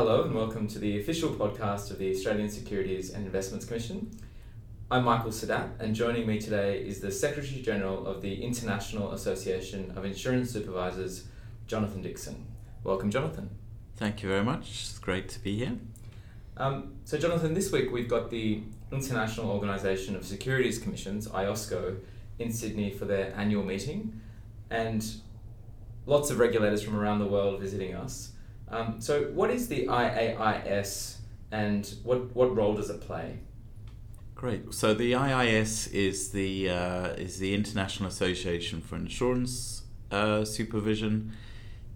Hello and welcome to the official podcast of the Australian Securities and Investments Commission. I'm Michael Saadat, and joining me today is the Secretary General of the International Association of Insurance Supervisors, Jonathan Dixon. Welcome, Jonathan. Thank you very much. It's great to be here. Um, so, Jonathan, this week we've got the International Organisation of Securities Commissions, IOSCO, in Sydney for their annual meeting, and lots of regulators from around the world visiting us. Um, so, what is the IAIS and what, what role does it play? Great. So the IAIS is the uh, is the International Association for Insurance uh, Supervision.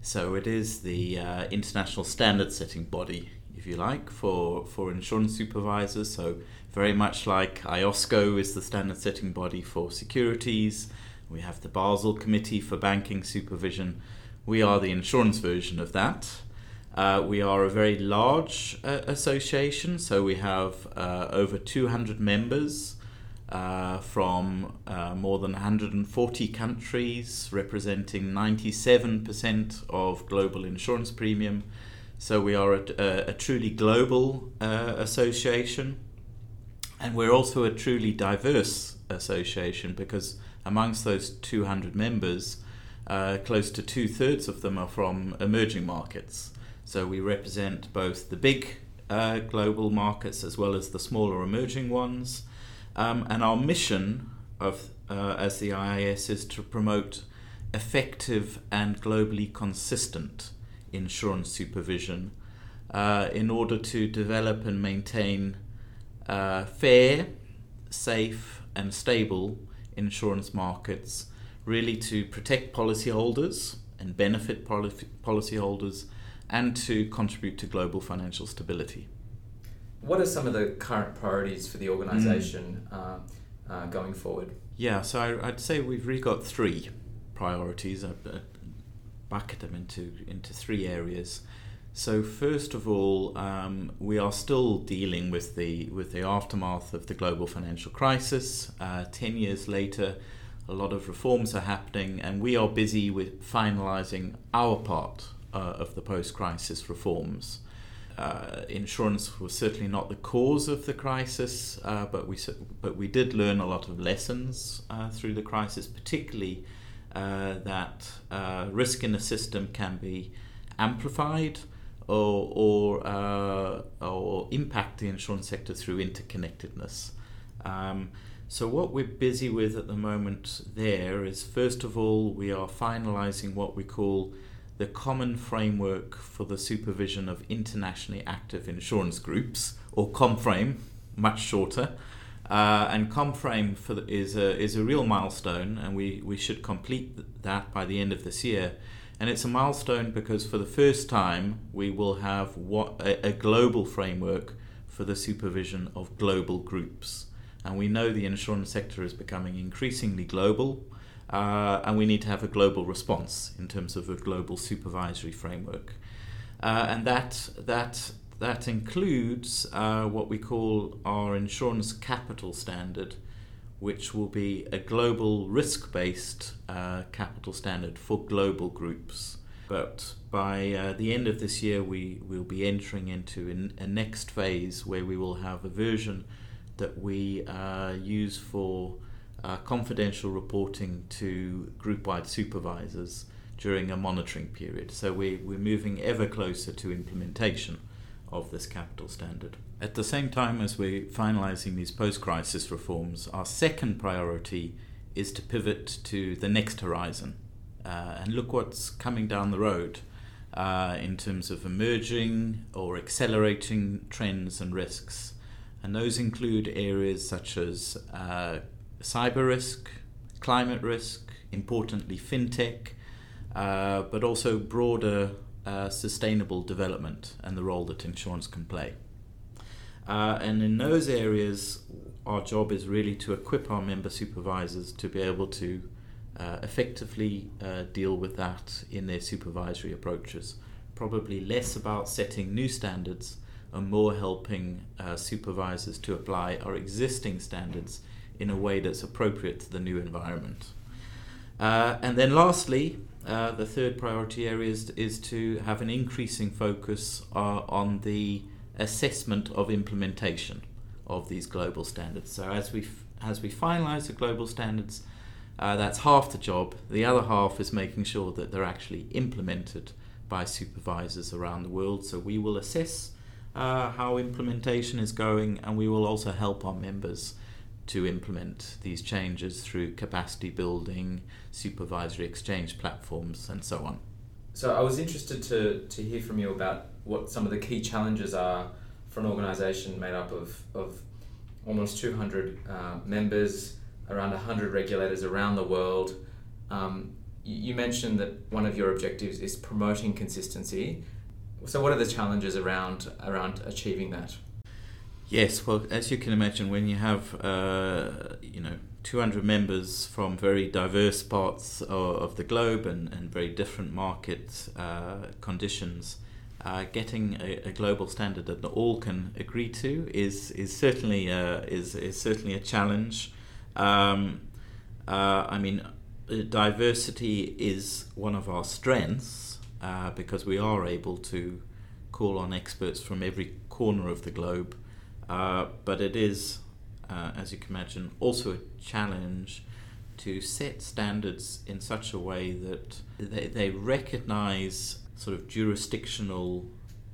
So it is the uh, international standard setting body, if you like, for for insurance supervisors. So very much like IOSCO is the standard setting body for securities. We have the Basel Committee for Banking Supervision. We are the insurance version of that. Uh, we are a very large uh, association, so we have uh, over 200 members uh, from uh, more than 140 countries, representing 97% of global insurance premium. So we are a, a, a truly global uh, association, and we're also a truly diverse association because amongst those 200 members, close to two thirds of them are from emerging markets. So we represent both the big uh, global markets as well as the smaller emerging ones. Um, and our mission of uh, as the IAIS is to promote effective and globally consistent insurance supervision uh, in order to develop and maintain uh, fair, safe, and stable insurance markets, really to protect policyholders and benefit policyholders and to contribute to global financial stability. What are some of the current priorities for the organisation mm. uh, uh, going forward? Yeah, so I, would say we've really got three priorities. I, I bucket them into into three areas. So first of all, um, we are still dealing with the with the aftermath of the global financial crisis. Uh, Ten years later, a lot of reforms are happening, and we are busy with finalising our part uh, of the post crisis reforms. Uh, insurance was certainly not the cause of the crisis, uh, but we but we did learn a lot of lessons uh, through the crisis, particularly uh, that uh, risk in the system can be amplified or or, or impact the insurance sector through interconnectedness. Um, so what we're busy with at the moment there is first of all we are finalising what we call the common framework for the supervision of internationally active insurance groups, or COMFRAME, much shorter. Uh, and COMFRAME the, is, a, is a real milestone, and we, we should complete that by the end of this year. And it's a milestone because for the first time we will have what, a, a global framework for the supervision of global groups. And we know the insurance sector is becoming increasingly global uh, and we need to have a global response in terms of a global supervisory framework. Uh, and that, that, that includes uh, what we call our insurance capital standard, which will be a global risk based uh, capital standard for global groups. But by uh, the end of this year, we will be entering into a, a next phase where we will have a version that we uh, use for uh, confidential reporting to group wide supervisors during a monitoring period. So we, we're moving ever closer to implementation of this capital standard. At the same time as we're finalising these post crisis reforms, our second priority is to pivot to the next horizon uh, and look what's coming down the road. Uh, in terms of emerging or accelerating trends and risks. And those include areas such as uh, cyber risk, climate risk, importantly, fintech, uh, but also broader uh, sustainable development and the role that insurance can play. Uh, and in those areas, our job is really to equip our member supervisors to be able to uh, effectively uh, deal with that in their supervisory approaches. Probably less about setting new standards and more helping uh, supervisors to apply our existing standards in a way that's appropriate to the new environment. Uh, and then lastly, uh, the third priority area is, is to have an increasing focus uh, on the assessment of implementation of these global standards. So as we f- as we finalize the global standards, uh, that's half the job. The other half is making sure that they're actually implemented by supervisors around the world. So we will assess uh, how implementation is going, and we will also help our members to implement these changes through capacity building, supervisory exchange platforms, and so on. So I was interested to, to hear from you about what some of the key challenges are for an organisation made up of, of almost 200 uh, members, around 100 regulators around the world. Um, you mentioned that one of your objectives is promoting consistency. So, what are the challenges around around achieving that? Yes, well, as you can imagine, when you have uh, you know 200 members from very diverse parts of, of the globe and, and very different market uh, conditions, uh, getting a, a, global standard that all can agree to is is certainly uh, is is certainly a challenge. Um, uh, I mean, diversity is one of our strengths uh, because we are able to call on experts from every corner of the globe. Uh, but it is, uh, as you can imagine, also a challenge to set standards in such a way that they, they recognize sort of jurisdictional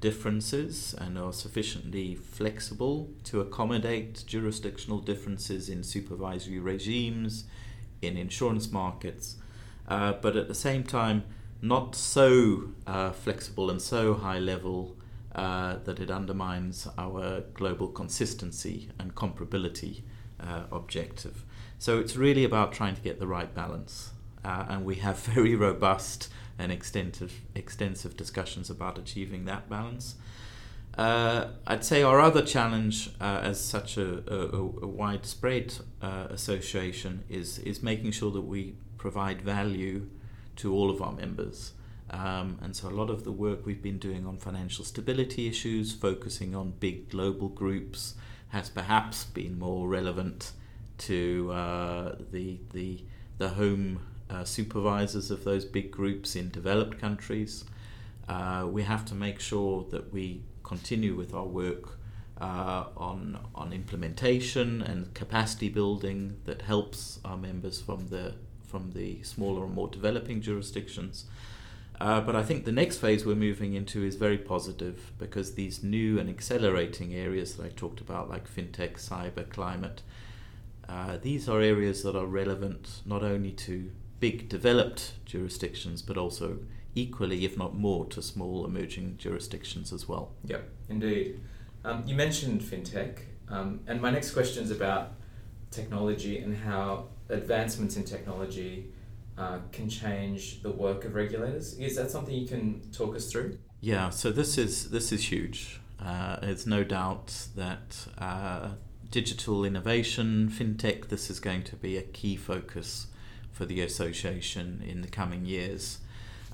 differences and are sufficiently flexible to accommodate jurisdictional differences in supervisory regimes, in insurance markets, uh, but at the same time, not so uh, flexible and so high level uh, that it undermines our global consistency and comparability uh, objective. So it's really about trying to get the right balance. Uh, and we have very robust and extensive, extensive discussions about achieving that balance. Uh, I'd say our other challenge uh, as such a, a, a widespread uh, association is, is making sure that we provide value to all of our members. Um, and so a lot of the work we've been doing on financial stability issues, focusing on big global groups, has perhaps been more relevant to uh, the, the, the home uh, supervisors of those big groups in developed countries. Uh, we have to make sure that we continue with our work uh, on on implementation and capacity building that helps our members from the from the smaller and more developing jurisdictions. Uh, but I think the next phase we're moving into is very positive because these new and accelerating areas that I talked about, like fintech, cyber, climate, uh, these are areas that are relevant not only to big developed jurisdictions but also equally, if not more, to small emerging jurisdictions as well. Yep, indeed. Um, you mentioned fintech, um, and my next question is about technology and how advancements in technology uh, can change the work of regulators. Is that something you can talk us through? Yeah, so this is this is huge. Uh, it's no doubt that uh, digital innovation, fintech, this is going to be a key focus for the association in the coming years.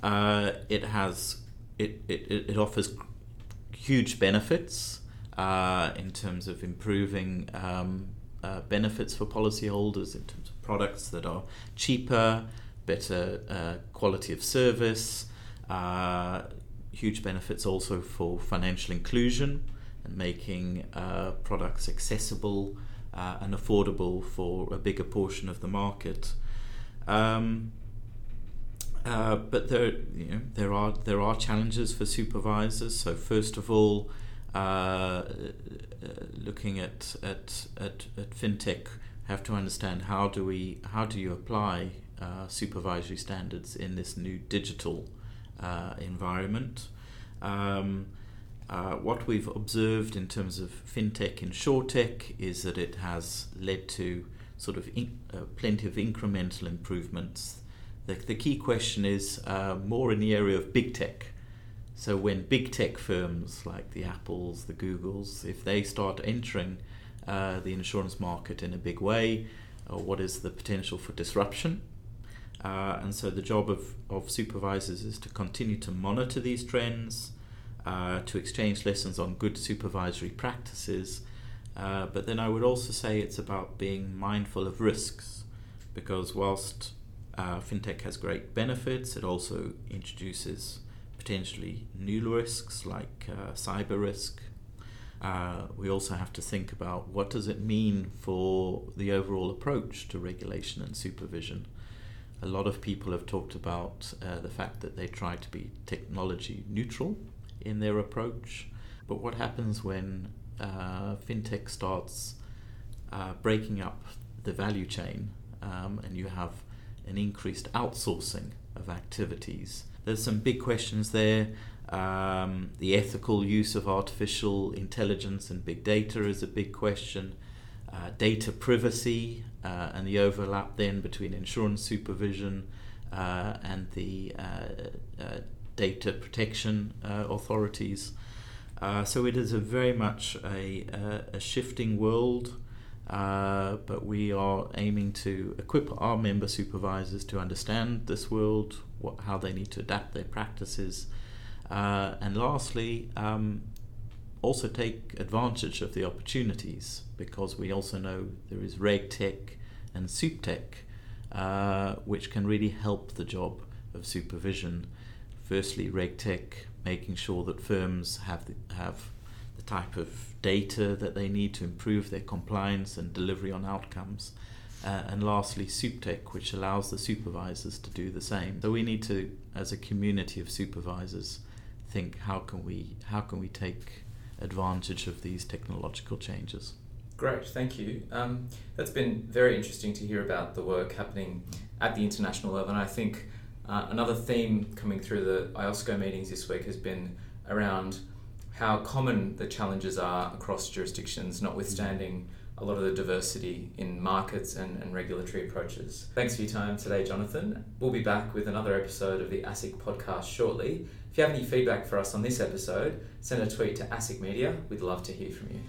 Uh, it has it, it, it offers huge benefits uh, in terms of improving um, uh, benefits for policyholders in terms of products that are cheaper, better uh, quality of service, uh, huge benefits also for financial inclusion and making uh, products accessible and affordable for a bigger portion of the market. Um, uh, but there, you know, there are there are challenges for supervisors. So first of all, uh, uh, looking at, at at at fintech, have to understand how do we how do you apply uh, supervisory standards in this new digital uh, environment. Um, what we've observed in terms of fintech and tech is that it has led to sort of in, plenty of incremental improvements the, the key question is uh, more in the area of big tech. So when big tech firms like the Apples, the Googles, if they start entering uh, the insurance market in a big way, uh, what is the potential for disruption? Uh, and so the job of, of supervisors is to continue to monitor these trends, uh, to exchange lessons on good supervisory practices. Uh, but then I would also say it's about being mindful of risks, because whilst Uh, fintech has great benefits. It also introduces potentially new risks like uh, cyber risk. Uh, we also have to think about what does it mean for the overall approach to regulation and supervision. A lot of people have talked about uh, the fact that they try to be technology neutral in their approach, but what happens when uh, fintech starts uh, breaking up the value chain um, and you have an increased outsourcing of activities. There's some big questions there. Um, the ethical use of artificial intelligence and big data is a big question. Uh, data privacy uh, and the overlap then between insurance supervision uh, and the uh, data protection authorities. so it is a very much a, a shifting world. Uh, but we are aiming to equip our member supervisors to understand this world, what, how they need to adapt their practices, uh, and lastly, um, also take advantage of the opportunities because we also know there is RegTech and SupTech, uh, which can really help the job of supervision. Firstly, RegTech, making sure that firms have the, have the type of data that they need to improve their compliance and delivery on outcomes. Uh, and lastly, SupTech, which allows the supervisors to do the same. So we need to, as a community of supervisors, think how can we how can we take advantage of these technological changes. Great, thank you. Um, that's been very interesting to hear about the work happening at the international level, and I think uh, another theme coming through the IOSCO meetings this week has been around how common the challenges are across jurisdictions, notwithstanding a lot of the diversity in markets and, and regulatory approaches. Thanks for your time today, Jonathan. We'll be back with another episode of the ASIC podcast shortly. If you have any feedback for us on this episode, send a tweet to ASIC Media. We'd love to hear from you.